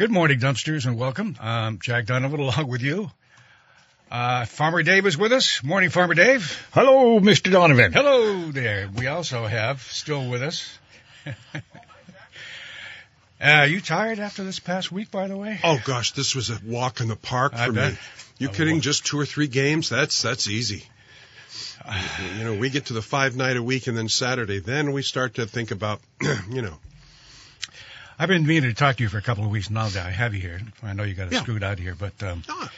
Good morning, dumpsters, and welcome. Um, Jack Donovan along with you. Uh, Farmer Dave is with us. Morning, Farmer Dave. Hello, Mr. Donovan. Hello there. We also have still with us. uh, you tired after this past week, by the way? Oh gosh, this was a walk in the park I for bet. me. You A kidding? walk. Just two or three games? That's that's easy. you know, we get to the five night a week and then Saturday, then we start to think about, you know, I've been meaning to talk to you for a couple of weeks now that I have you here. I know you got to Yeah. scoot out here, but um, ah,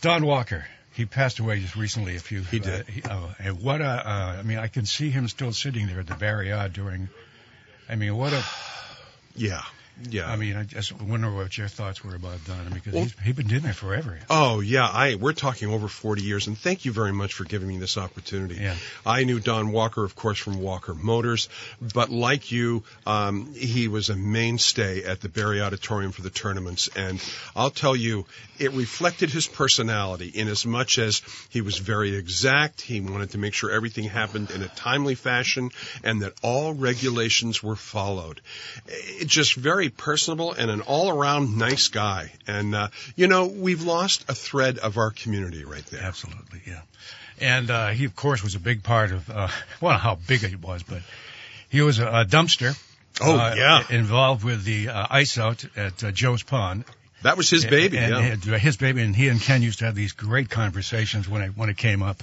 Don Walker, he passed away just recently. A few. He did. Uh, he, oh, and what a! Uh, I mean, I can see him still sitting there at the Barriade during. I mean, what a! yeah, yeah. I mean, I just wonder what your thoughts were about Don. I mean, because Well- he's, he's been doing that forever. Oh yeah, I we're talking over 40 years, and thank you very much for giving me this opportunity. Yeah. I knew Don Walker, of course, from Walker Motors, but like you, um, he was a mainstay at the Barre Auditorium for the tournaments, and I'll tell you, it reflected his personality in as much as he was very exact. He wanted to make sure everything happened in a timely fashion, and that all regulations were followed. It, just very personable and an all-around nice guy. And uh, you know, we've lost a thread of our community right there. Absolutely, yeah. And uh, he, of course, was a big part of. Uh, well, how big it was, but he was a, a dumpster. Oh, uh, yeah. Involved with the uh, ice out at uh, Joe's Pond. That was his baby. and, yeah. his baby, and he and Ken used to have these great conversations when it when it came up,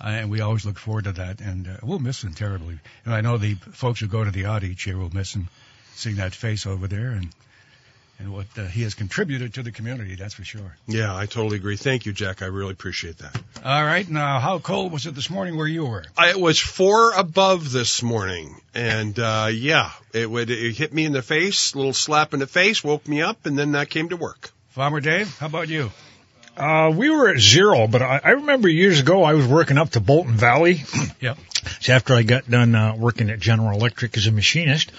uh, and we always look forward to that. And uh, we'll miss him terribly. And I know the folks who go to the odd each year will miss him, seeing that face over there, and and what uh, he has contributed to the community. That's for sure. Yeah, I totally agree. Thank you, Jack. I really appreciate that. All right, now how cold was it this morning where you were? I, it was four above this morning, and uh, yeah, it would it hit me in the face, a little slap in the face, woke me up, and then I came to work. Farmer Dave, how about you? Uh, we were at zero, but I, I remember years ago I was working up to Bolton Valley. Yep. It's after I got done uh, working at General Electric as a machinist,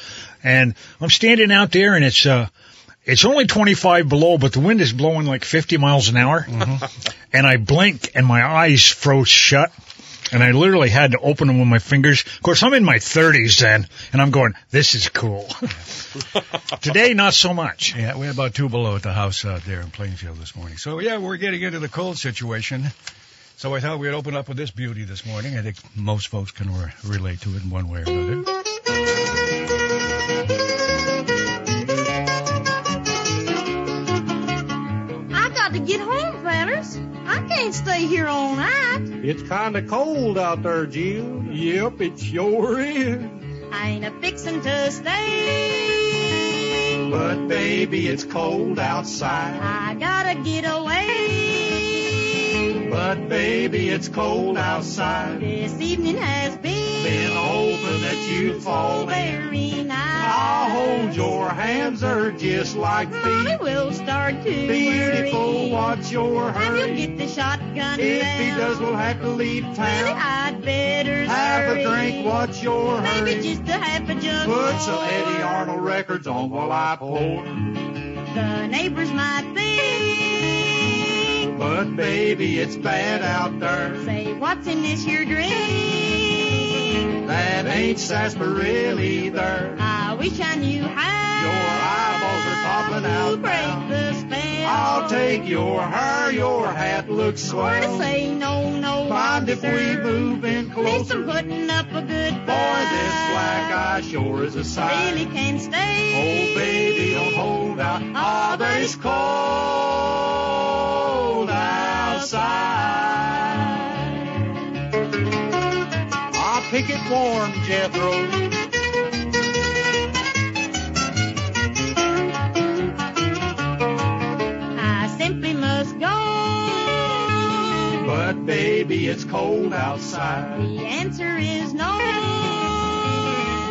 and I'm standing out there, and it's uh, it's only 25 below, but the wind is blowing like 50 miles an hour, and I blink, and my eyes froze shut. And I literally had to open them with my fingers. Of course, I'm in my 30s then, and I'm going, this is cool. Today, not so much. Yeah, we had about two below at the house out there in Plainfield this morning. So yeah, we're getting into the cold situation. So I thought we'd open up with this beauty this morning. I think most folks can re- relate to it in one way or another. Can't stay here all night. It's kinda cold out there, Jill. Yep, it sure is. I ain't a fixin' to stay. But baby, it's cold outside. I gotta get away. But baby, it's cold outside. This evening has been, Been hoping that you'd fall in. very nice. I'll hold your hands, they're just like feet. will start to Beautiful, worry. watch your And you'll get the shotgun If he does, we'll have to leave town. I'd better Have hurry. a drink, watch your Maybe hurry. just a half a jug Put some. Eddy Arnold records on while I pour. The neighbors might think. But baby, it's bad out there. Say, what's in this here drink? That ain't sarsaparilla either. I wish I knew how. Your eyeballs are popping out break the spell. I'll take your hair, your hat looks Swear to say no, no, Mind if we move in least I'm putting up a good Boy, this black eye sure is a sight. Really can't stay. Oh, baby, don't hold out. Oh, but it's cold outside. Pick it warm, Jethro. I simply must go. But baby, it's cold outside. The answer is no.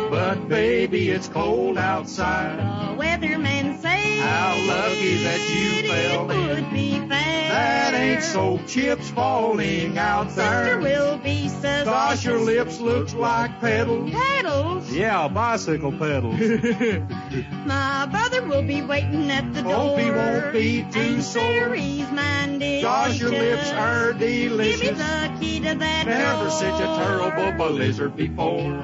But baby, it's cold outside. The weathermen say How lucky that you fell it in. would be fair. That ain't so chips falling out Sister there. will be suspicious. Gosh, your lips look like petals. Pedals. Yeah, bicycle pedals. My brother will be waiting at the door. Hope he won't be too sore. he's minded. Gosh, your lips are delicious. Give me the key to that Never door. such a terrible blizzard before.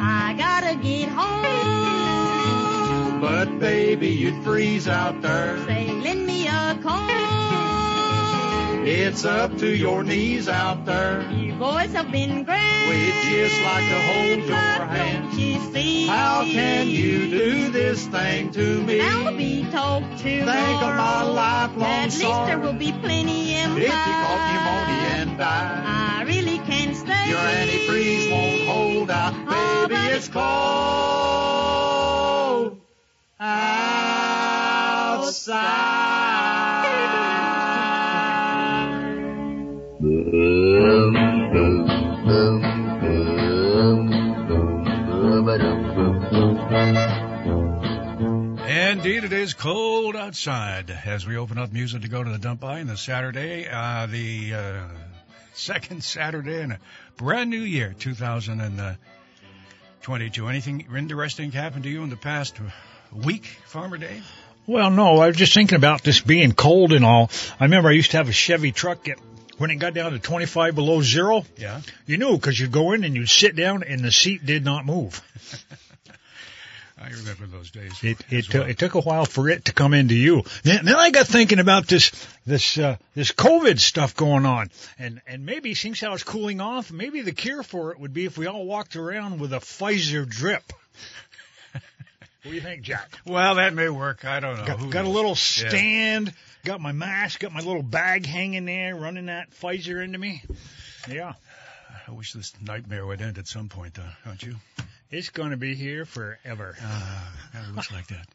I gotta get home. but baby, you'd freeze out there. Say, lend me a comb. It's up to your knees out there. You boys have been great. We'd just like to hold your but hand. Don't you see? How can you do this thing to me? I'll be told to Think of my lifelong At least there will be plenty in If you caught pneumonia and died, I really can't stay. your antifreeze won't hold out. Oh, Baby, it's cold outside. Indeed, it is cold outside as we open up music to go to the dump by on the Saturday, uh, the uh, second Saturday in a brand new year, 2022. Anything interesting happened to you in the past week, Farmer Dave? Well, no, I was just thinking about this being cold and all. I remember I used to have a Chevy truck get, when it got down to 25 below zero, Yeah. you knew because you'd go in and you'd sit down and the seat did not move. I remember those days. It it, took well. it took a while for it to come into you. Then, then I got thinking about this this uh, this COVID stuff going on, and and maybe seeing how it's cooling off, maybe the cure for it would be if we all walked around with a Pfizer drip. what do you think, Jack? Well, that may work. I don't know. Got, Who got a little Yeah. stand, got my mask, got my little bag hanging there, running that Pfizer into me. Yeah, I wish this nightmare would end at some point, though, don't you? It's going to be here forever. Uh, it looks like that.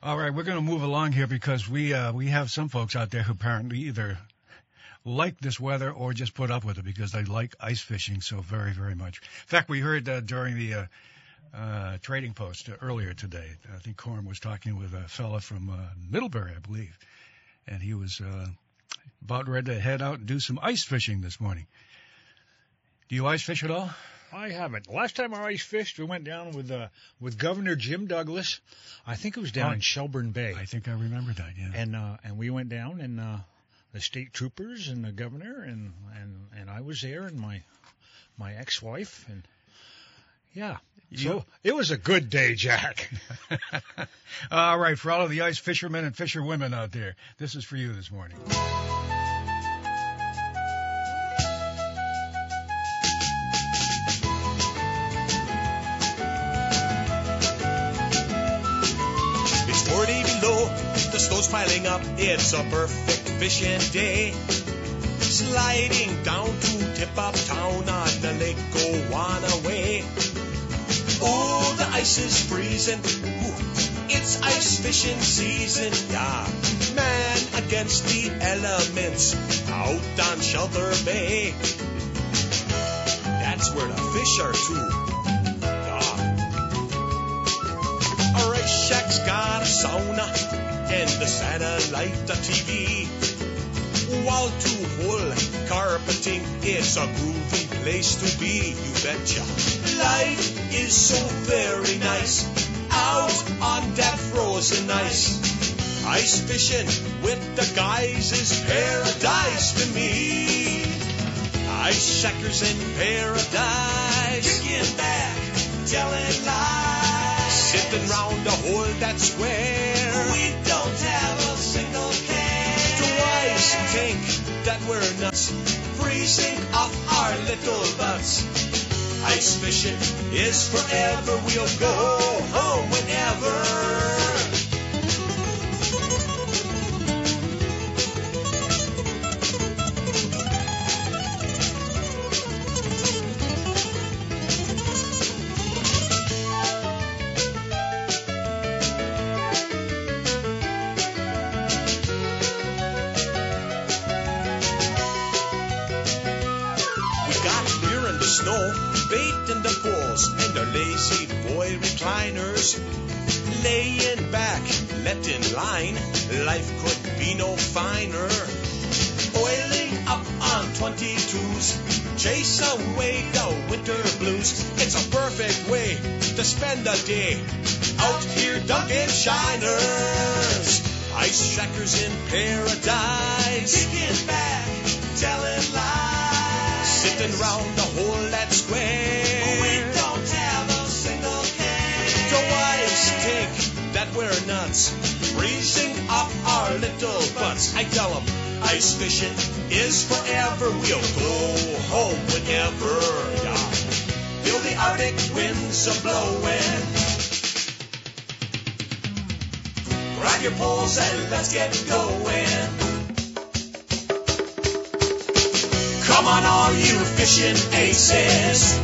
All right, we're going to move along here because we uh, we have some folks out there who apparently either like this weather or just put up with it because they like ice fishing so very very much. In fact, we heard uh, during the uh, uh, trading post earlier today. I think Corm was talking with a fella from uh, Middlebury, I believe, and he was uh, about ready to head out and do some ice fishing this morning. Do you ice fish at all? I haven't. Last time I ice fished, we went down with uh, with Governor Jim Douglas. I think it was down Oh. in Shelburne Bay, I think I remember that. Yeah. and uh, and we went down, and uh, the state troopers and the governor, and and and I was there, and my my ex-wife, and yeah. So it was a good day, Jack. all right, for all of the ice fishermen and fisherwomen out there, this is for you this morning. Snow's piling up. It's a perfect fishing day. Sliding down to Tip Up Town on the Lake Gowana Way. Oh, the ice is freezing. Ooh, it's ice fishing season, yeah. Man against the elements out on Shelter Bay. That's where the fish are too. Yeah. Shack's got a sauna and the satellite TV. Wall to hole carpeting, it's a groovy place to be, you betcha. Life is so very nice out on that frozen ice. Ice fishing with the guys is paradise to me. Ice shackers in paradise. Kicking back, telling lies. Sitting round a hole that's square. We don't have a single care. Twice think that we're nuts. Freezing off our little butts. Ice fishing is forever. We'll go home whenever. Bait in the pools, and our lazy boy recliners. Laying back, let in line, life could be no finer. Oiling up on 22s, chase away the winter blues. It's a perfect way to spend the day out here dunking shiners. Ice shackers in paradise, kicking back, telling lies, sitting round the hole that's square. We don't have a single care. Your wives think that that we're nuts, freezing up our little butts. I tell 'em ice fishing is forever. We'll go home whenever, yeah. Feel the Arctic winds a blowing. Grab your poles and let's get going. On, all you fishing aces.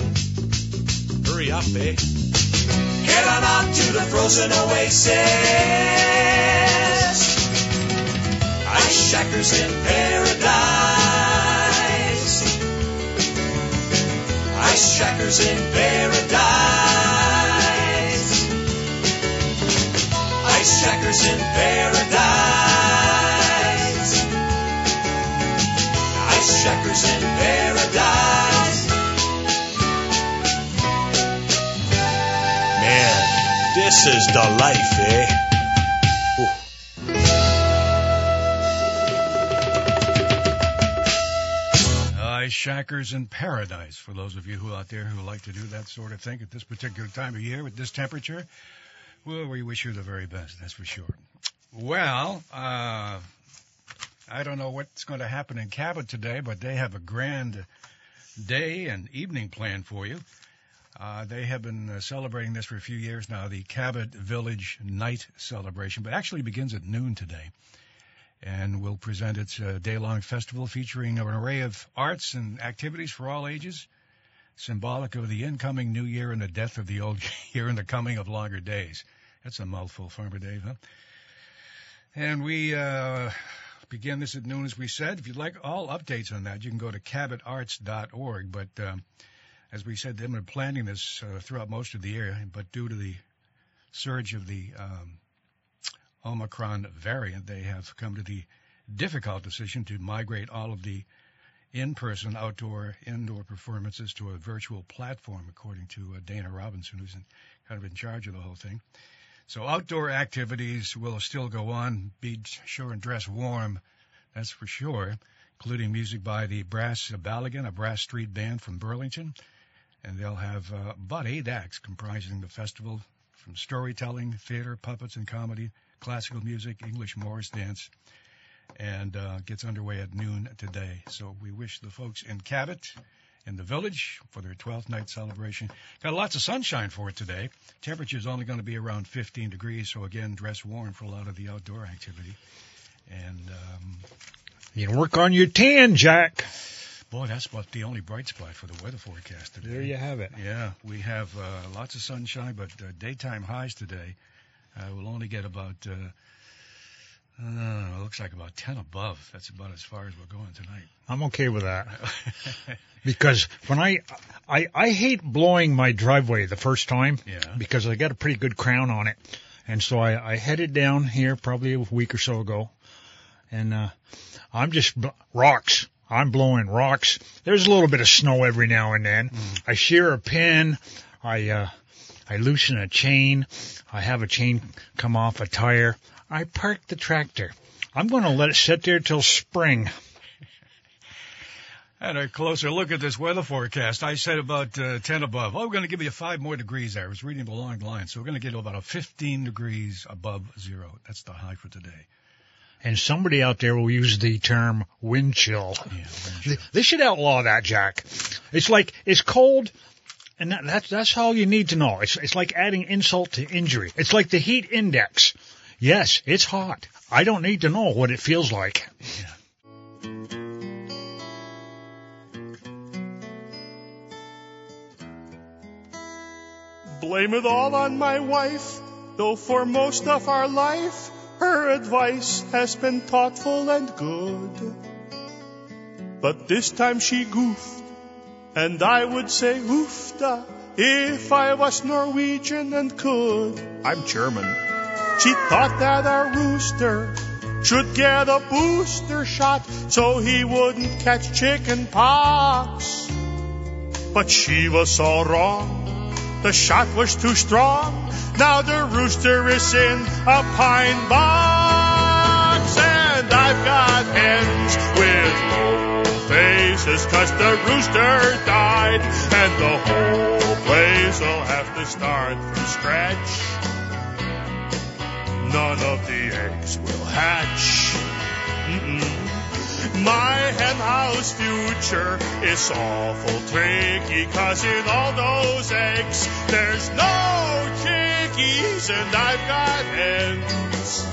Hurry up, eh? Head on out to the frozen oasis. Ice shackers in paradise. Ice shackers in paradise. Ice shackers in paradise. In paradise. Man, this is the life, eh? Shackers in Paradise for those of you who out there who like to do that sort of thing at this particular time of year with this temperature. Well, we wish you the very best, that's for sure. Well, uh, I don't know what's going to happen in Cabot today, but they have a grand day and evening planned for you. Uh, they have been uh, celebrating this for a few years now, the Cabot Village Night Celebration, but actually begins at noon today and will present its uh, day-long festival featuring an array of arts and activities for all ages, symbolic of the incoming new year and the death of the old year and the coming of longer days. That's a mouthful, Farmer Dave, huh? And we uh, begin this at noon, as we said. If you'd like all updates on that, you can go to cabotarts.org. But um, as we said, they've been planning this uh, throughout most of the year, but due to the surge of the um, Omicron variant, they have come to the difficult decision to migrate all of the in-person outdoor indoor performances to a virtual platform, according to uh, Dana Robinson, who's in, kind of in charge of the whole thing. So outdoor activities will still go on. Be sure and dress warm, that's for sure, including music by the Brass Balagan, a brass street band from Burlington. And they'll have uh, about eight acts comprising the festival from storytelling, theater, puppets, and comedy, classical music, English Morris dance, and uh, gets underway at noon today. So we wish the folks in Cabot, in the village, for their 12th night celebration. Got lots of sunshine for it today. Temperature is only going to be around 15 degrees, so again, dress warm for a lot of the outdoor activity. And um, You can work on your tan, Jack. boy, that's about the only bright spot for the weather forecast today. There you have it. Yeah, we have uh, lots of sunshine, but uh, daytime highs today uh, we'll only get about, uh, uh, it looks like about 10 above. That's about as far as we're going tonight. I'm okay with that because when I, I, I hate blowing my driveway the first time yeah. because I got a pretty good crown on it. And so I, I headed down here probably a week or so ago and, uh, I'm just bl- rocks. I'm blowing rocks. There's a little bit of snow every now and then. Mm. I shear a pin. I, uh, I loosen a chain. I have a chain come off a tire. I park the tractor. I'm going to let it sit there till spring. And a closer look at this weather forecast. I said about uh, 10 above. Oh, we're going to give you five more degrees there. I was reading along the line. So we're going to get to about a 15 degrees above zero. That's the high for today. And somebody out there will use the term wind chill. Yeah, wind They- chill. They should outlaw that, Jack. It's like it's cold, and that, that's that's all you need to know. It's it's like adding insult to injury. It's like the heat index. Yes, it's hot. I don't need to know what it feels like. Blame it all on my wife, though for most of our life her advice has been thoughtful and good. But this time she goofed, and I would say oofta if I was Norwegian and could. I'm German. She thought that our rooster should get a booster shot so he wouldn't catch chicken pox. But she was all wrong. The shot was too strong. Now the rooster is in a pine box. And I've got hens with whole faces cause the rooster died. And the whole place will have to start from scratch. None of the eggs will hatch. Mm-mm. My hen house future is awful tricky, cause in all those eggs, there's no chickies, and I've got hens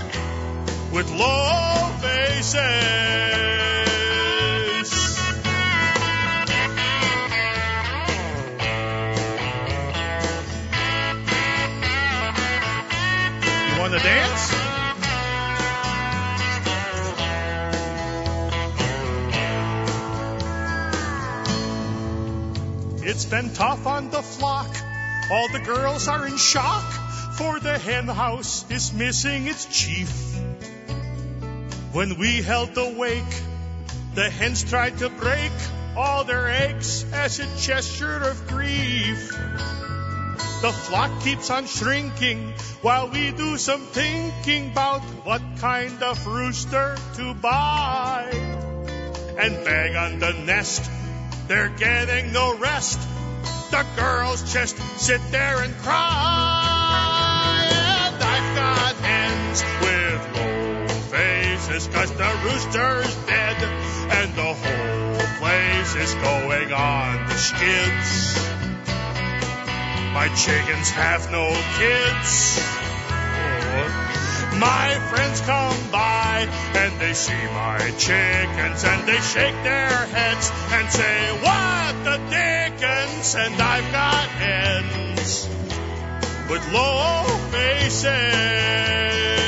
with low faces. Want dance? It's been tough on the flock. All the girls are in shock, for the hen house is missing its chief. When we held the wake, the hens tried to break all their eggs as a gesture of grief. The flock keeps on shrinking while we do some thinking about what kind of rooster to buy. And bang on the nest, they're getting no rest. The girls just sit there and cry. And I've got hens with low faces cause the rooster's dead. And the whole place is going on the skids. My chickens have no kids. Oh. My friends come by and they see my chickens and they shake their heads and say, What the dickens? And I've got hens with low faces.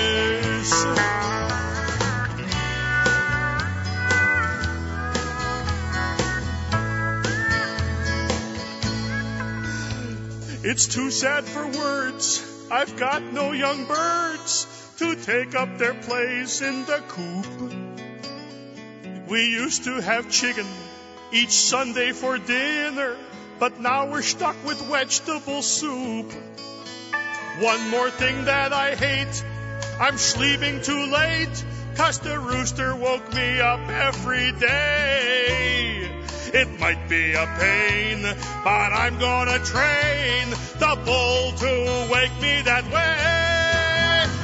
It's too sad for words. I've got no young birds to take up their place in the coop. We used to have chicken each Sunday for dinner, but now we're stuck with vegetable soup. One more thing that I hate, I'm sleeping too late, cause the rooster woke me up every day. It might be a pain, but I'm gonna train the bull to wake me that way.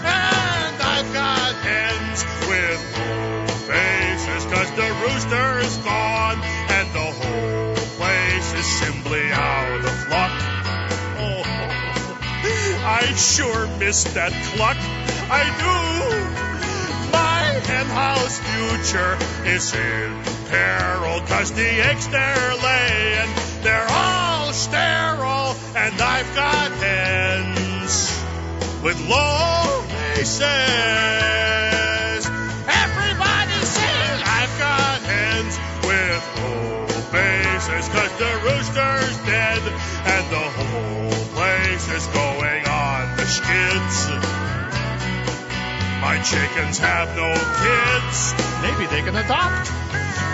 And I've got hens with bull faces, cause the rooster is gone, and the whole place is simply out of luck. Oh, I sure miss that cluck. I do. My hen house future is in peril, cause the eggs they're laying, they're all sterile, and I've got hens with low faces. Everybody sing! I've got hens with low faces, cause the rooster's dead, and the whole place is going on the skids. My chickens have no kids. Maybe they can adopt.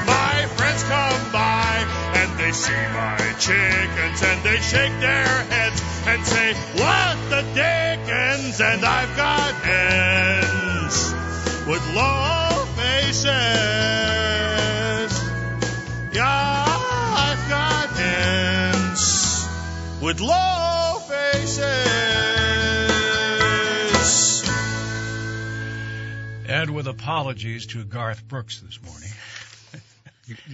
My friends come by and they see my chickens and they shake their heads and say, What the dickens? And I've got hens with low faces. Yeah, I've got hens with low And with apologies to Garth Brooks this morning.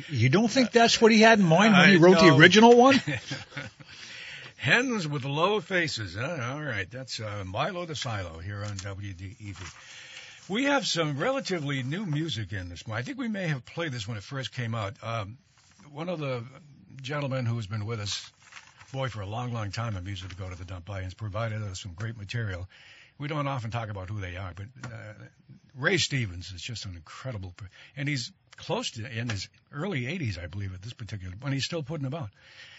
You don't think that's what he had in mind when I he wrote the original one? Hens with low faces. Huh? All right, that's uh, Milo the Silo here on WDEV. We have some relatively new music in this. Morning. I think we may have played this when it first came out. Um, one of the gentlemen who has been with us, boy, for a long, long time on Music to Go to the Dump By and has provided us some great material. We don't often talk about who they are, but uh, Ray Stevens is just an incredible, and he's close to in his early 80s, I believe, at this particular when he's still putting them out.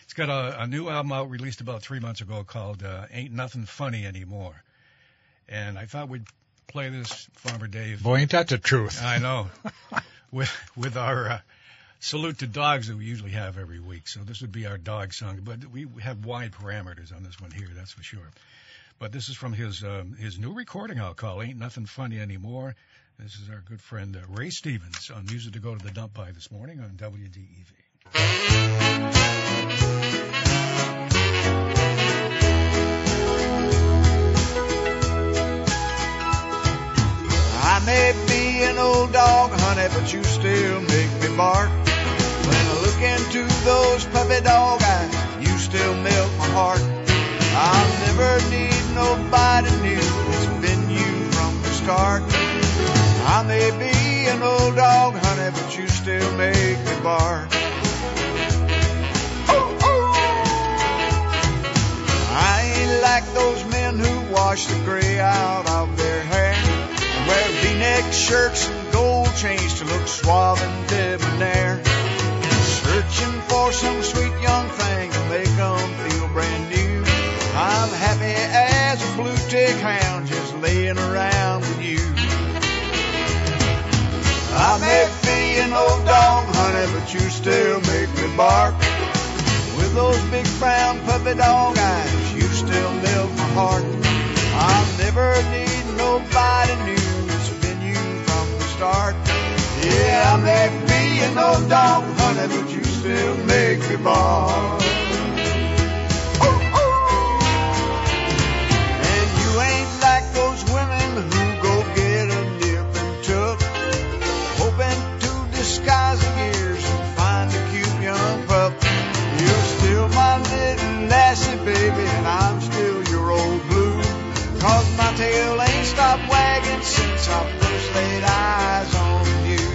He's got a, a new album out released about three months ago called uh, "Ain't Nothing Funny Anymore," and I thought we'd play this, Farmer Dave. Boy, ain't that the truth. I know, with with our uh, salute to dogs that we usually have every week. So this would be our dog song, but we have wide parameters on this one here, that's for sure. But this is from his um, his new recording I'll call "Ain't Nothing Funny Anymore." This is our good friend uh, Ray Stevens on Music to Go to the Dump By this morning on WDEV. may be an old dog, honey, but you still make me bark. When I look into those puppy dog nobody new. It's been you from the start. I may be an old dog, honey, but you still make me bark. Oh, oh. I ain't like those men who wash the gray out of their hair and wear V-neck shirts and gold chains to look suave and debonair. Searching for some sweet young thing to make 'em blue tick hound just laying around with you. I may be an old dog, honey, but you still make me bark. With those big brown puppy dog eyes, you still melt my heart. I'll never need nobody new. It's been you from the start. Yeah, I may be an old dog, honey, but you still make me bark. Baby, and I'm still your old blue. Cause my tail ain't stopped wagging since I first laid eyes on you.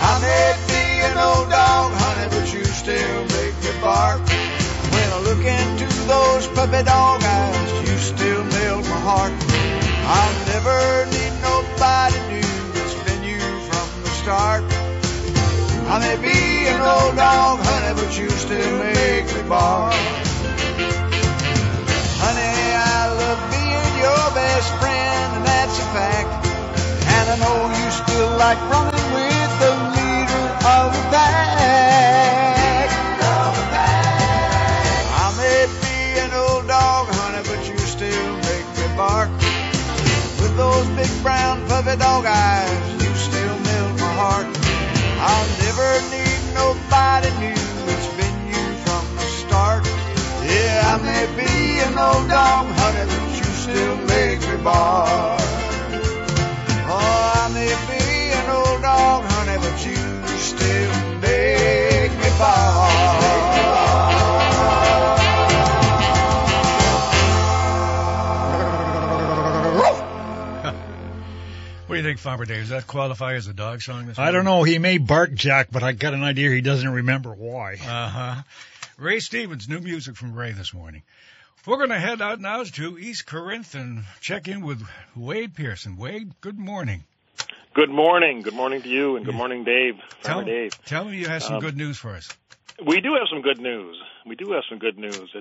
I may be an old dog, honey, but you still make me bark. When I look into those puppy dog like running with the leader of the pack. I may be an old dog, honey, but you still make me bark. With those big brown puppy dog eyes, you still melt my heart. I'll never need nobody new. It's been you from the start. Yeah, I may be an old dog, honey, but you still make me bark. Oh, I may be an dog, honey, but you still make me bark. What do you think, Farmer Dave? Does that qualify as a dog song? This I don't know. He may bark Jack, but I got an idea he doesn't remember why. Uh huh. Ray Stevens, new music from Ray this morning. We're going to head out now to East Corinth and check in with Wade Pearson. Wade, good morning. Good morning. Good morning to you, and good morning, Dave. Tell, Dave. tell me you have some Um, good news for us. We do have some good news. We do have some good news.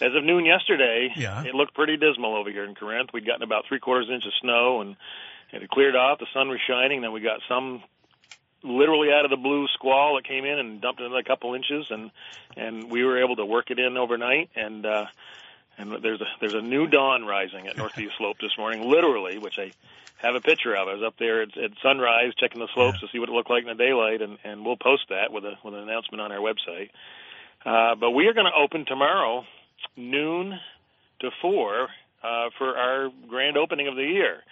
As of noon yesterday, Yeah. it looked pretty dismal over here in Corinth. We'd gotten about three quarters inch of snow, and it had cleared off. The sun was shining. Then we got some literally out of the blue squall that came in and dumped another couple inches, and and we were able to work it in overnight. And uh, and there's a there's a new dawn rising at Northeast Slope this morning, literally, which I have a picture of. I was up there at, at sunrise checking the slopes to see what it looked like in the daylight, and, and we'll post that with a with an announcement on our website. Uh, but we are going to open tomorrow, noon to four, uh, for our grand opening of the year.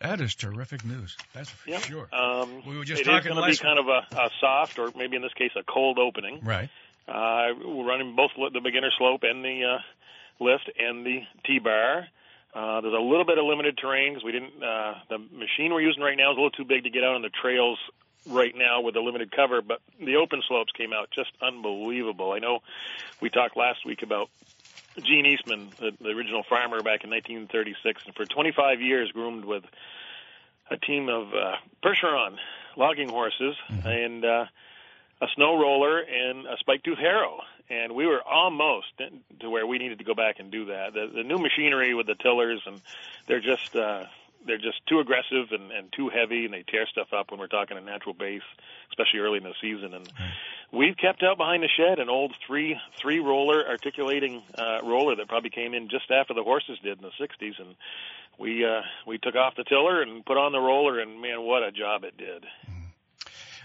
That is terrific news. That's for Yep. sure. Um, We were just talking going to be kind of a, a soft, or maybe in this case, a cold opening. Right. Uh, we're running both the beginner slope and the uh, lift and the T-bar. Uh, there's a little bit of limited terrain because we didn't. Uh, the machine we're using right now is a little too big to get out on the trails right now with the limited cover, but the open slopes came out just unbelievable. I know we talked last week about Gene Eastman, the, the original farmer back in 1936, and for 25 years groomed with a team of uh, Percheron logging horses and uh, a snow roller and a spike tooth harrow. And we were almost to where we needed to go back and do that. The, the new machinery with the tillers and they're just uh, they're just too aggressive and, and too heavy, and they tear stuff up when we're talking a natural base, especially early in the season. And we've kept out behind the shed an old three three roller articulating uh, roller that probably came in just after the horses did in the '60s, and we uh, we took off the tiller and put on the roller, and man, what a job it did!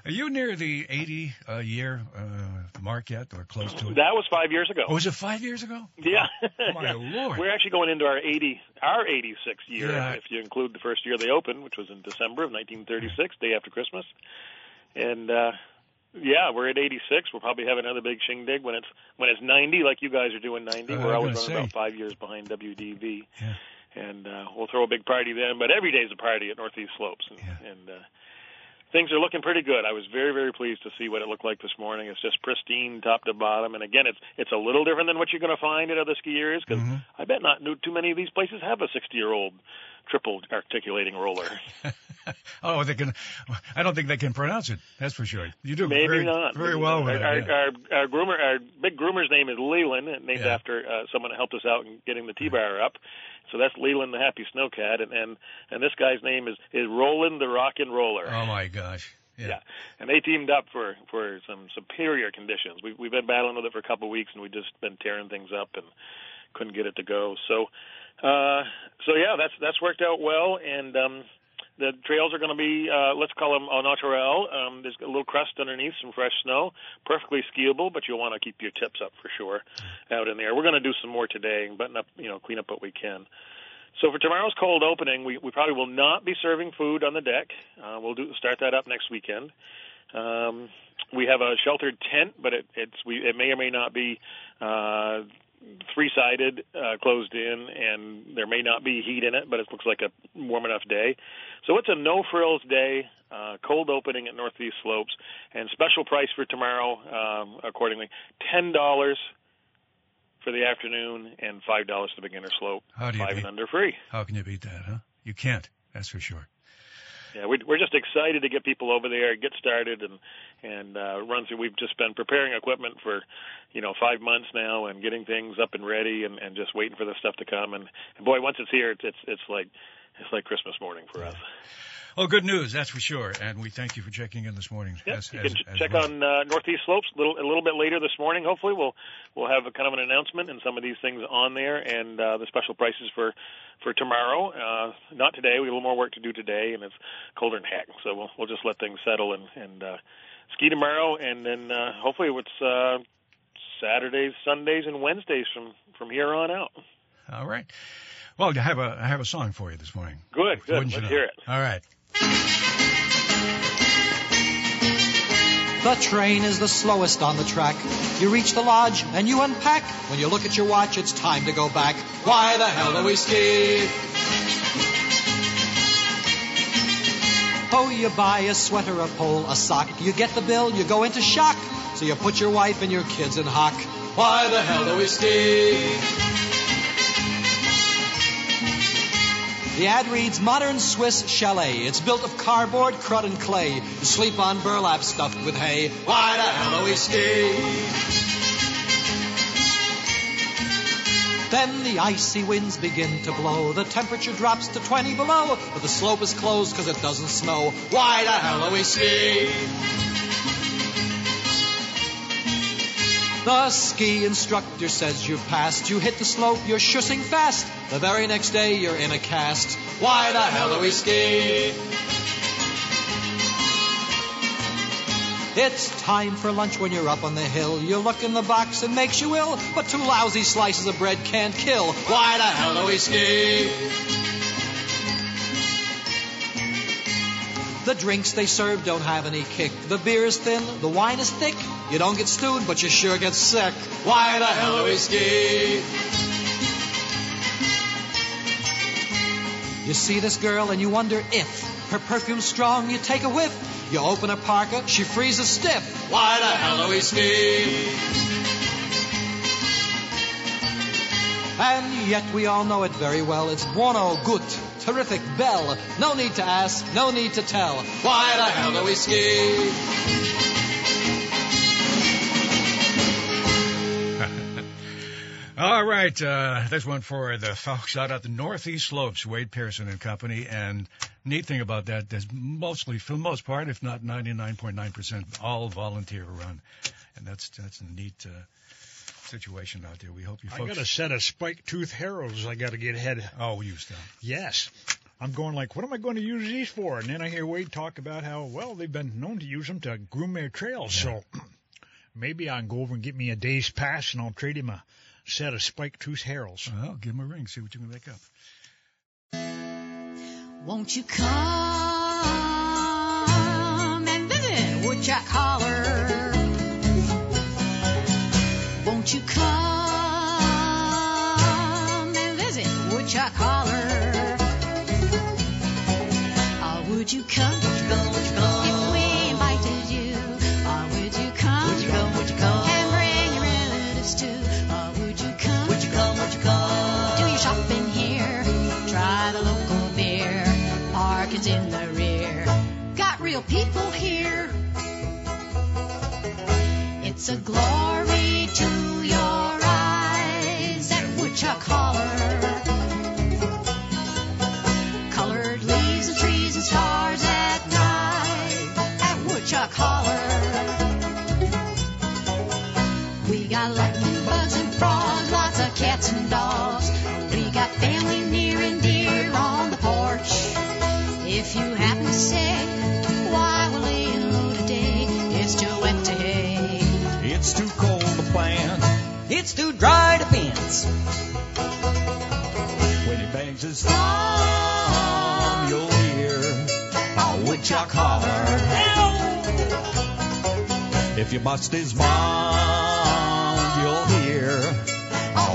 Are you near the 80 uh, year uh, mark yet, or close to it? That was five years ago. Oh, was it five years ago? Yeah. My Yeah. lord. We're actually going into our 80, our 86th year, Yeah. if you include the first year they opened, which was in December of 1936, day after Christmas. And uh, yeah, we're at 86. We'll probably have another big shindig when it's when it's 90, like you guys are doing 90. Uh, we're always running gonna about five years behind WDV. Yeah. And uh, we'll throw a big party then, but every day's a party at Northeast Slopes, and, Yeah. and uh, things are looking pretty good. I was very, very pleased to see what it looked like this morning. It's just pristine, top to bottom. And again, it's it's a little different than what you're going to find at other ski areas because Mhm. I bet not too many of these places have a 60 year old triple articulating roller. oh, they can. I don't think they can pronounce it. That's for sure. You do Maybe very, not. very well not. with our, it. yeah. our, our, our groomer, our big groomer's name is Leland, named Yeah. after uh, someone who helped us out in getting the T-bar up. So that's Leland the Happy Snowcat, and and and this guy's name is is Roland the Rock and Roller. Oh my gosh. Yeah. Yeah, and they teamed up for for some superior conditions. We we've been battling with it for a couple of weeks, and we've just been tearing things up and couldn't get it to go. So, uh, so yeah, that's that's worked out well, and um, the trails are going to be uh, let's call them au naturel. Um, there's a little crust underneath, some fresh snow, perfectly skiable, but you'll want to keep your tips up for sure out in there. We're going to do some more today and button up, you know, clean up what we can. So for tomorrow's cold opening, we, we probably will not be serving food on the deck. Uh, we'll do start that up next weekend. Um, we have a sheltered tent, but it, it's we it may or may not be uh, three sided, uh, closed in, and there may not be heat in it, but it looks like a warm enough day. So it's a no frills day, uh, cold opening at Northeast Slopes, and special price for tomorrow um, accordingly ten dollars for the afternoon and five dollars to beginner slope. How do you Five beat- and under free. How can you beat that, huh? You can't. That's for sure. Yeah, we're, we're just excited to get people over there, get started, and and uh, run through. We've just been preparing equipment for, you know, five months now, and getting things up and ready, and, and just waiting for the stuff to come. And, and boy, once it's here, it's it's, it's like it's like Christmas morning for us. Oh, good news, that's for sure. And we thank you for checking in this morning. Yep, as- you as- can as check well. on uh, Northeast Slopes a little, a little bit later this morning. Hopefully, we'll we'll have a kind of an announcement and some of these things on there, and uh, the special prices for for tomorrow. Uh, not today. We have a little more work to do today, and it's colder than heck. So we'll we'll just let things settle and and uh, ski tomorrow, and then uh, hopefully it's uh, Saturdays, Sundays, and Wednesdays from from here on out. All right. Well, I have a I have a song for you this morning. Good, good. Let's know? hear it. All right. The train is the slowest on the track. You reach the lodge and you unpack. When you look at your watch, it's time to go back. Why the hell do we ski? Oh, you buy a sweater, a pole, a sock. You get the bill, you go into shock. So you put your wife and your kids in hock. Why the hell do we ski? The ad reads Modern Swiss Chalet. It's built of cardboard, crud, and clay. You sleep on burlap stuffed with hay. Why the hell do we ski? Then the icy winds begin to blow. The temperature drops to 20 below. But the slope is closed because it doesn't snow. Why the hell do we ski? The ski instructor says you've passed. You hit the slope, you're shushing fast. The very next day, you're in a cast. Why the hell do we ski? It's time for lunch when you're up on the hill. You look in the box and makes you ill, but two lousy slices of bread can't kill. Why the hell do we ski? The drinks they serve don't have any kick. The beer is thin, the wine is thick. You don't get stewed, but you sure get sick. Why the hell are we ski? You see this girl and you wonder if her perfume's strong, you take a whiff. You open her parka, she freezes stiff. Why the hell are we ski? And yet we all know it very well. It's buono, gut, terrific, bell. No need to ask, no need to tell. Why the hell do we ski? All right, uh, this one for the folks out at the Northeast Slopes, Wade Pearson and Company. And neat thing about that is mostly, for the most part, if not 99.9%, all volunteer run. And that's, that's a neat, uh, situation out there. We hope you I got a set of spike tooth harrows I got to get head. Oh, use them. Yes. I'm going like, what am I going to use these for? And then I hear Wade talk about how well they've been known to use them to groom their trails. So maybe I can go over and get me a day's pass, and I'll trade him a set of spike tooth harrows. Well, give him a ring, see what you can make up. Won't you come and visit Woodchuck Holler? You come and visit Woodchuck Holler? Or would you come? Would you come? Would you come? If we invited you, or would you come? Would you come? Would you come? And bring your relatives too, or would you come? Would you come? Would you come? Do your shopping here, try the local beer, parking's in the rear. Got real people here. It's a glory to at Woodchuck Holler. Colored leaves and trees and stars at night at Woodchuck Holler. We got lightning bugs and frogs, lots of cats and dogs. We got family near and dear on the porch. If you happen to say, why we're laying low today, it's too wet to hay. It's too cold to plant. It's too dry to fence. When he bangs his thumb, you'll hear a woodchuck holler. If you bust his bond, you'll hear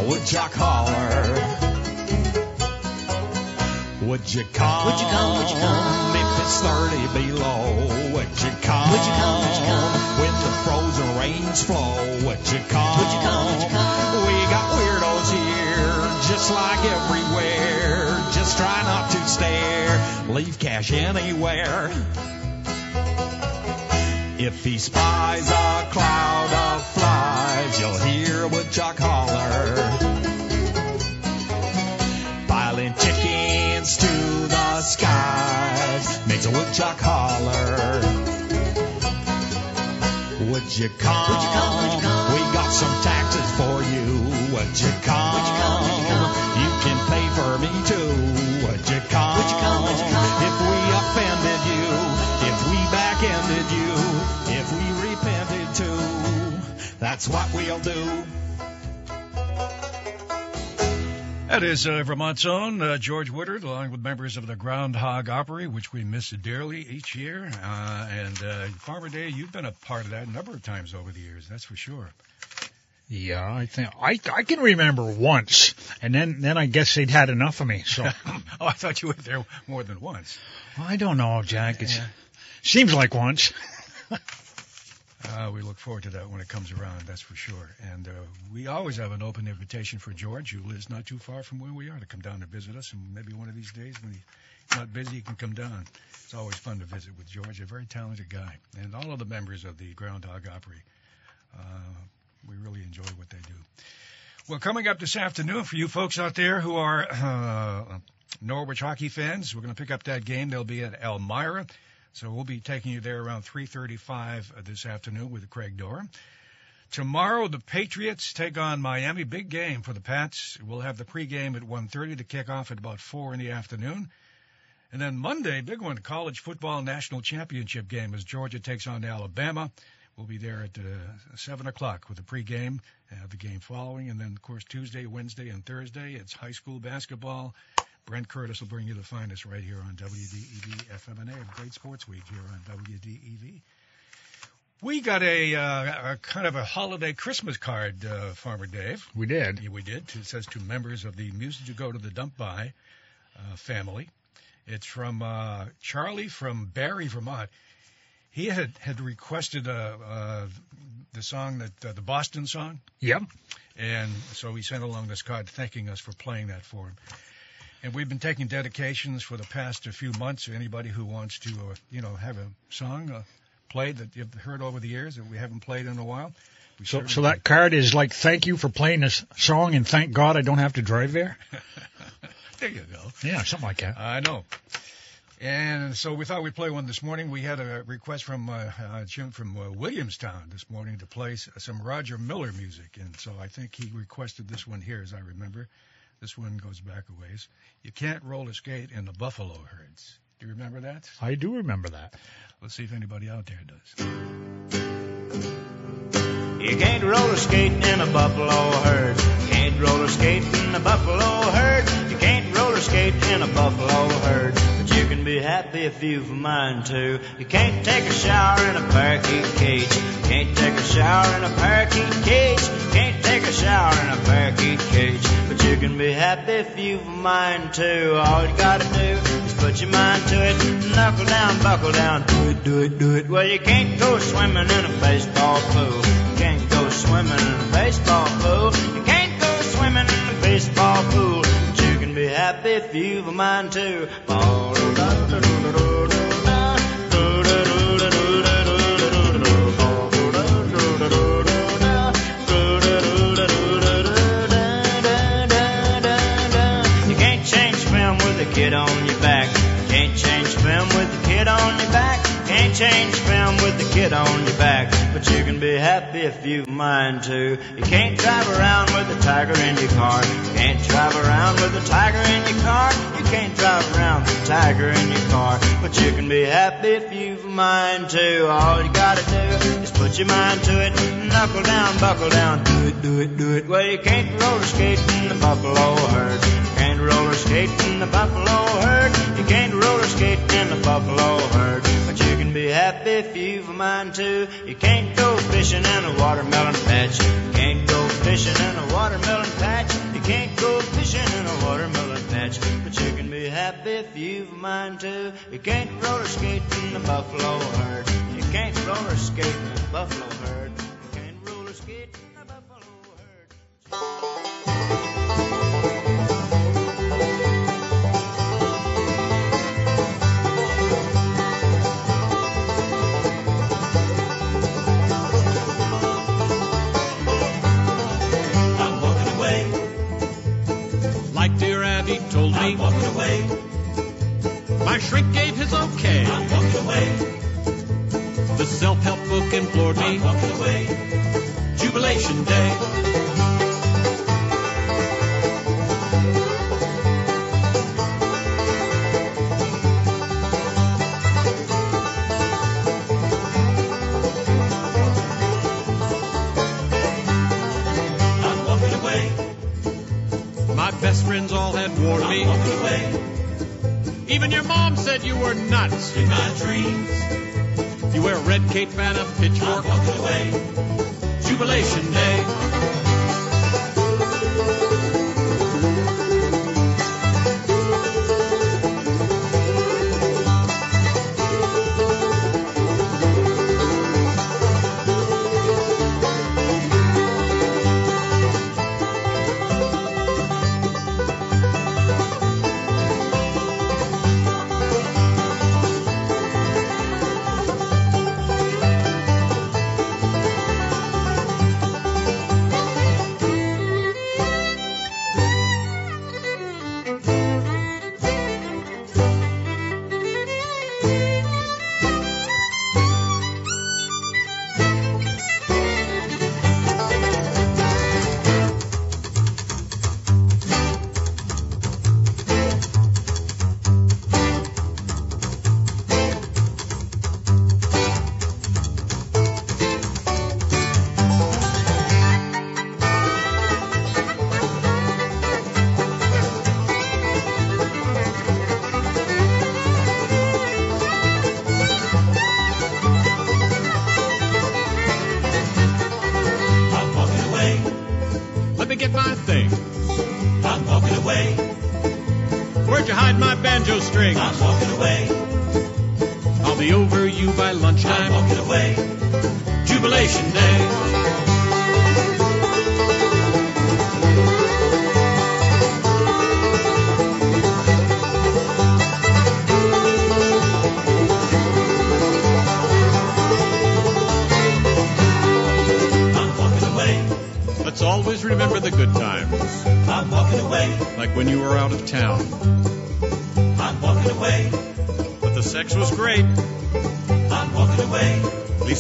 woodchuck holler. Would you come? Would you come? Would you come? If it's 30 below, would you come? Would you come? Would you come? When the frozen rains flow, would you come? Would you come? Would you come? We got just like everywhere. Just try not to stare. Leave cash anywhere. If he spies a cloud of flies, you'll hear a woodchuck holler. Piling chickens to the skies makes a woodchuck holler. Would you come? Would you come? Would you come? We got some taxes for you. Would you come? Would you come? Would you come? Me too. Would you come? Would you come? Would you come? If we offended you, if we backended you, if we repented too, that's what we'll do. That is uh, Vermont's own uh, George Woodard, along with members of the Groundhog Opry, which we miss dearly each year. Uh, and uh, Farmer Dave, you've been a part of that a number of times over the years, that's for sure. Yeah, I think I I can remember once, and then then I guess they'd had enough of me. So oh, I thought you were there more than once. I don't know, Jack. It seems like once. Uh, we look forward to that when it comes around, that's for sure. And uh, we always have an open invitation for George, who lives not too far from where we are, to come down and visit us. And maybe one of these days, when he's not busy, he can come down. It's always fun to visit with George, a very talented guy. And all of the members of the Groundhog Opry, uh, we really enjoy what they do. Well, coming up this afternoon, for you folks out there who are uh, Norwich hockey fans, we're going to pick up that game. They'll be at Elmira. So we'll be taking you there around 3:35 this afternoon with Craig Dorr. Tomorrow the Patriots take on Miami. Big game for the Pats. We'll have the pregame at 1:30 to kick off at about 4 in the afternoon. And then Monday, big one, college football national championship game as Georgia takes on Alabama. We'll be there at uh, 7 o'clock with the pregame, uh, the game following. And then, of course, Tuesday, Wednesday, and Thursday, it's high school basketball. Brent Curtis will bring you the finest right here on WDEV FMNA, a great sports week here on WDEV. We got a, uh, a kind of a holiday Christmas card, uh, Farmer Dave. We did. Yeah, we did. It says to members of the Music to Go to the Dump By uh, family. It's from uh, Charlie from Barre, Vermont. He had had requested uh, uh, the song that uh, the Boston song. Yep. And so he sent along this card thanking us for playing that for him. And we've been taking dedications for the past few months. Anybody who wants to, uh, you know, have a song uh, played that you've heard over the years that we haven't played in a while. So so that card is like thank you for playing this song and thank God I don't have to drive there. there you go. Yeah, something like that. I know. And so we thought we'd play one this morning. We had a request from uh, uh, Jim from uh, Williamstown this morning to play some Roger Miller music, and so I think he requested this one here, as I remember. This one goes back a ways. You can't roller skate in the buffalo herds. Do you remember that? I do remember that. Let's see if anybody out there does. You can't roller skate in a buffalo herd. Can't roller skate in a buffalo herd. Roller skate in a buffalo herd. But you can be happy if you've a mind to. You can't take a shower in a parakeet cage. Can't take a shower in a parakeet cage. Can't take a shower in a parakeet cage. But you can be happy if you've a mind to. All you gotta do is put your mind to it. Knuckle down, buckle down, do it, do it, do it. Well, you can't go swimming in a baseball pool. You can't go swimming in a baseball pool. You can't go swimming in a baseball pool. Be happy if a film with a kid on your back. Can't change film with a kid on your back. Can't change film with a kid on your back. But you can be happy if you've a mind to. You can't drive around with a tiger in your car. You can't drive around with a tiger in your car. You can't drive around with a tiger in your car. But you can be happy if you've a mind to. All you gotta do is put your mind to it. Knuckle down, buckle down, do it, do it, do it. Well, you can't roller skate in the buffalo herd. You can't roller skate in the buffalo herd. You can't roller skate in the buffalo herd. But you be happy if you've a mind to. You can't go fishing in a watermelon patch. You can't go fishing in a watermelon patch. You can't go fishing in a watermelon patch. But you can be happy if you've a mind to. You can't roller skate in the buffalo herd. You can't roller skate in the buffalo herd. I'm walking away. My shrink gave his okay. I'm walking away. The self-help book implored me. I'm walking away. Jubilation day. You were nuts. Jubilation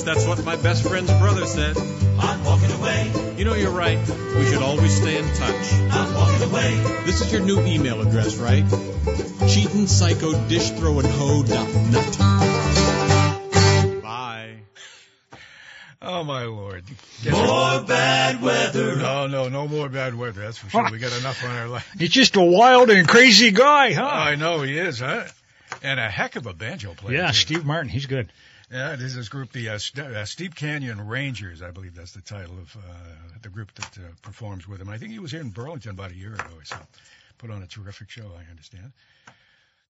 that's what my best friend's brother said. I'm walking away. You know, you're right. We should always stay in touch. I'm walking away. This is your new email address, right? Cheatin' psycho dish throwing hoe dot nut. Bye. Oh my lord. More bad weather. No, no, no more bad weather. That's for sure. We got enough on our life. He's just a wild and crazy guy, huh? I know he is, huh? And a heck of a banjo player. yeah, too. Steve Martin, he's good. Yeah, this is this group, the uh, St- uh, Steep Canyon Rangers, I believe that's the title of uh, the group that uh, performs with him. I think he was here in Burlington about a year ago or so. Put on a terrific show, I understand.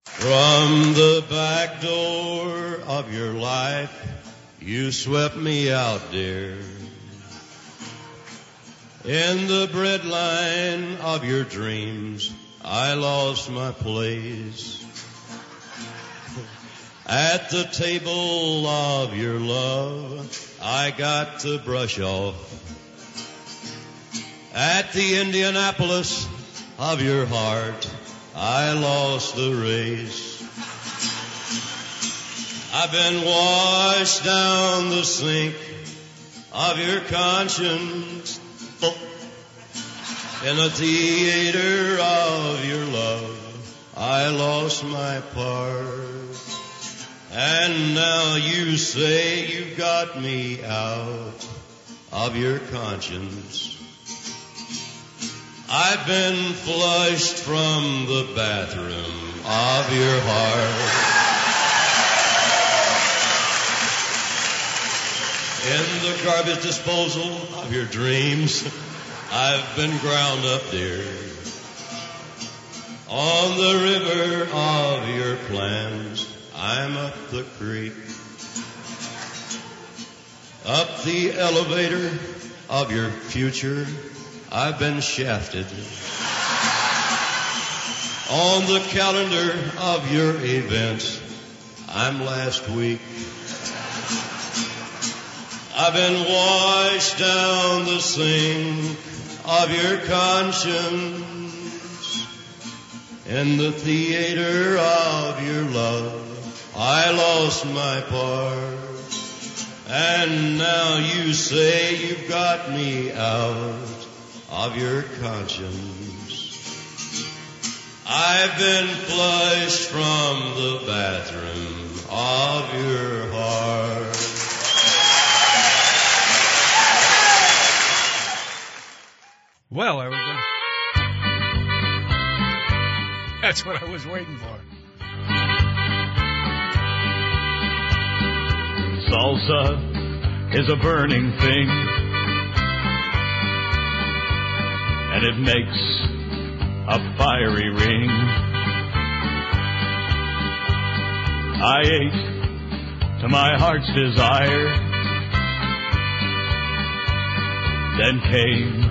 From the back door of your life, you swept me out, dear. In the breadline of your dreams, I lost my place. At the table of your love, I got to brush off. At the Indianapolis of your heart, I lost the race. I've been washed down the sink of your conscience in the theater of your love. I lost my part. And now you say you've got me out of your conscience. I've been flushed from the bathroom of your heart. In the garbage disposal of your dreams, I've been ground up, dear. On the river of your plans, I'm up the creek. Up the elevator of your future, I've been shafted. On the calendar of your events, I'm last week. I've been washed down the sink of your conscience in the theater of your love. I lost my part. And now you say you've got me out of your conscience. I've been flushed from the bathroom of your heart. Well, there we go. That's what I was waiting for. Salsa is a burning thing, and it makes a fiery ring. I ate to my heart's desire. Then came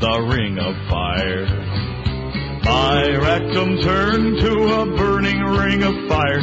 the ring of fire. My rectum turned to a burning ring of fire.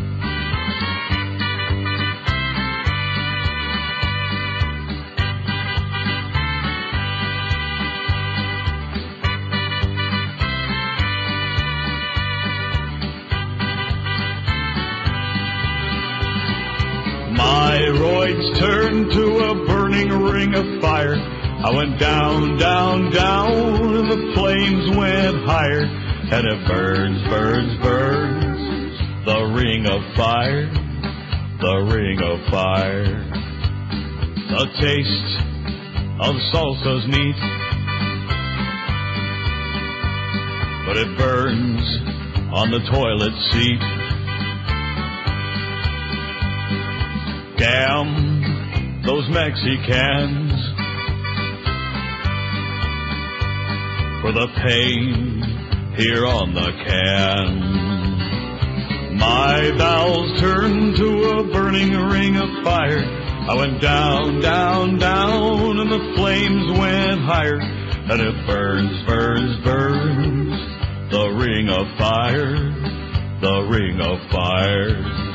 Roids turned to a burning ring of fire. I went down, down, down, and the flames went higher. And it burns, burns, burns. The ring of fire, the ring of fire. The taste of salsa's meat, but it burns on the toilet seat. Damn those Mexicans for the pain here on the can. My bowels turned to a burning ring of fire. I went down, down, down, and the flames went higher. And it burns, burns, burns. The ring of fire, the ring of fire.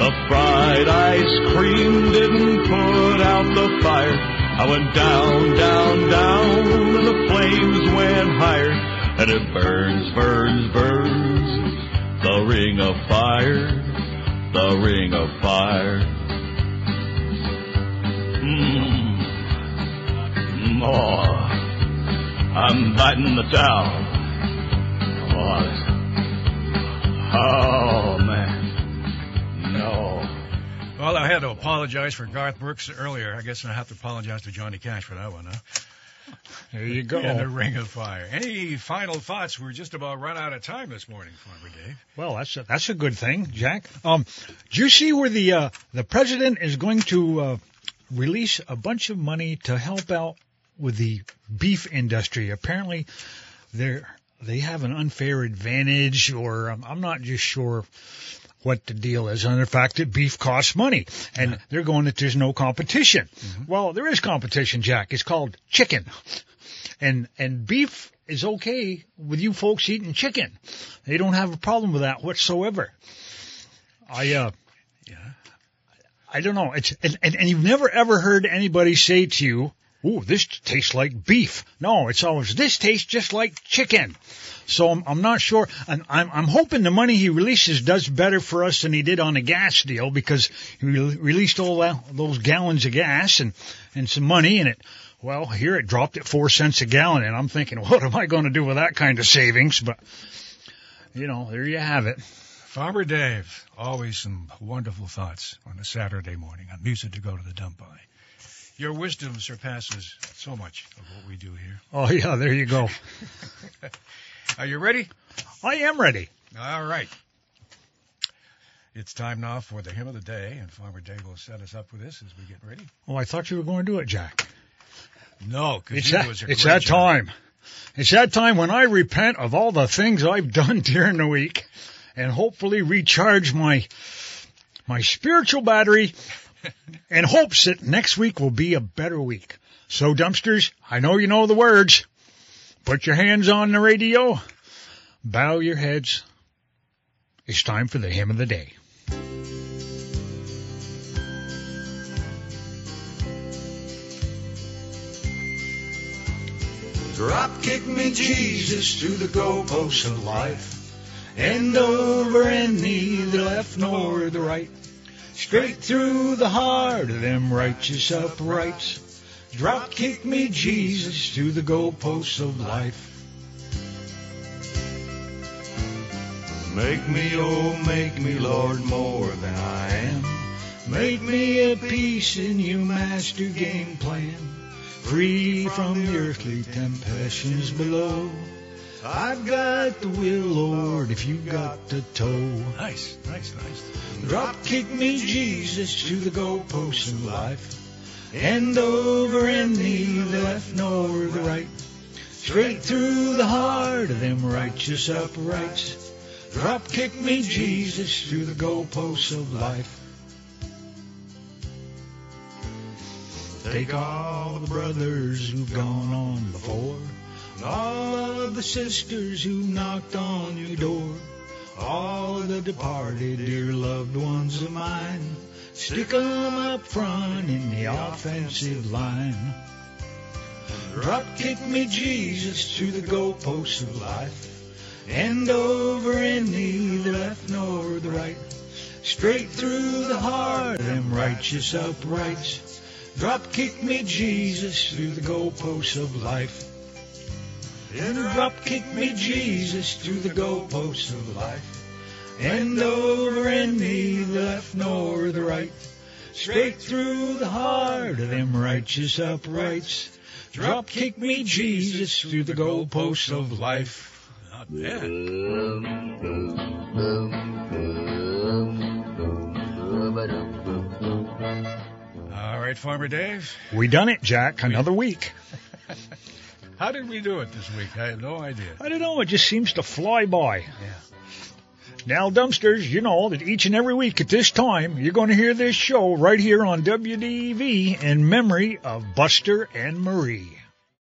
The fried ice cream didn't put out the fire. I went down, down, down, and the flames went higher. and it burns, burns, burns. The ring of fire, the ring of fire. Mmm. Oh, I'm biting the towel. Oh, oh Well, I had to apologize for Garth Brooks earlier. I guess I have to apologize to Johnny Cash for that one, huh? There you go. And the Ring of Fire. Any final thoughts? We're just about run out of time this morning, Farmer Dave. Well, that's a, that's a good thing, Jack. Um, do you see where the uh, the president is going to uh, release a bunch of money to help out with the beef industry? Apparently, they're they have an unfair advantage, or um, I'm not just sure what the deal is on the fact that beef costs money, and they're going that there's no competition. Well, there is competition, Jack. It's called chicken, and and beef is okay with you folks eating chicken. They don't have a problem with that whatsoever. I uh, yeah. I don't know. It's and, and, and you've never ever heard anybody say to you, "Ooh, this tastes like beef." No, it's always this tastes just like chicken. So I'm, I'm not sure. And I'm I'm hoping the money he releases does better for us than he did on the gas deal because he re- released all that, those gallons of gas and and some money and it. Well, here it dropped at four cents a gallon, and I'm thinking, what am I going to do with that kind of savings? But you know, there you have it. Farmer Dave, always some wonderful thoughts on a Saturday morning on music to go to the dump by. Your wisdom surpasses so much of what we do here. Oh yeah, there you go. Are you ready? I am ready. All right. It's time now for the hymn of the day, and Farmer Dave will set us up with this as we get ready. Oh, I thought you were going to do it, Jack. No, because It's you that, was a it's that job. time. It's that time when I repent of all the things I've done during the week and hopefully recharge my my spiritual battery in hopes that next week will be a better week. So dumpsters, I know you know the words. Put your hands on the radio. Bow your heads. It's time for the hymn of the day. Drop kick me, Jesus, to the goalposts of life. End over and neither left nor the right. Straight through the heart of them righteous uprights. Drop kick me, Jesus, to the goalposts of life. Make me, oh, make me, Lord, more than I am. Make me a piece in your master game plan. Free from the earthly temptations below. I've got the will, Lord, if you've got the toe. Nice, nice, nice. Drop kick me, Jesus, to the goalposts of life. End over and neither left nor the right. Straight through the heart of them righteous uprights. Drop kick me, Jesus, through the goalposts of life. Take all the brothers who've gone on before, and all of the sisters who knocked on your door, all of the departed dear loved ones of mine. Stick 'em up front in the offensive line. Drop kick me, Jesus, to the goalposts of life. End over and neither left nor the right. Straight through the heart of them righteous uprights. Drop kick me, Jesus, through the goalposts of life. And drop kick me, Jesus, to the goalposts of life. End over and neither left nor the right. Straight through the heart of them righteous uprights. Drop kick me, Jesus, through the goalposts of life. Not bad. All right, Farmer Dave. We done it, Jack. Another week. How did we do it this week? I have no idea. I don't know. It just seems to fly by. Yeah. Now, dumpsters, you know that each and every week at this time, you're going to hear this show right here on WDEV in memory of Buster and Marie.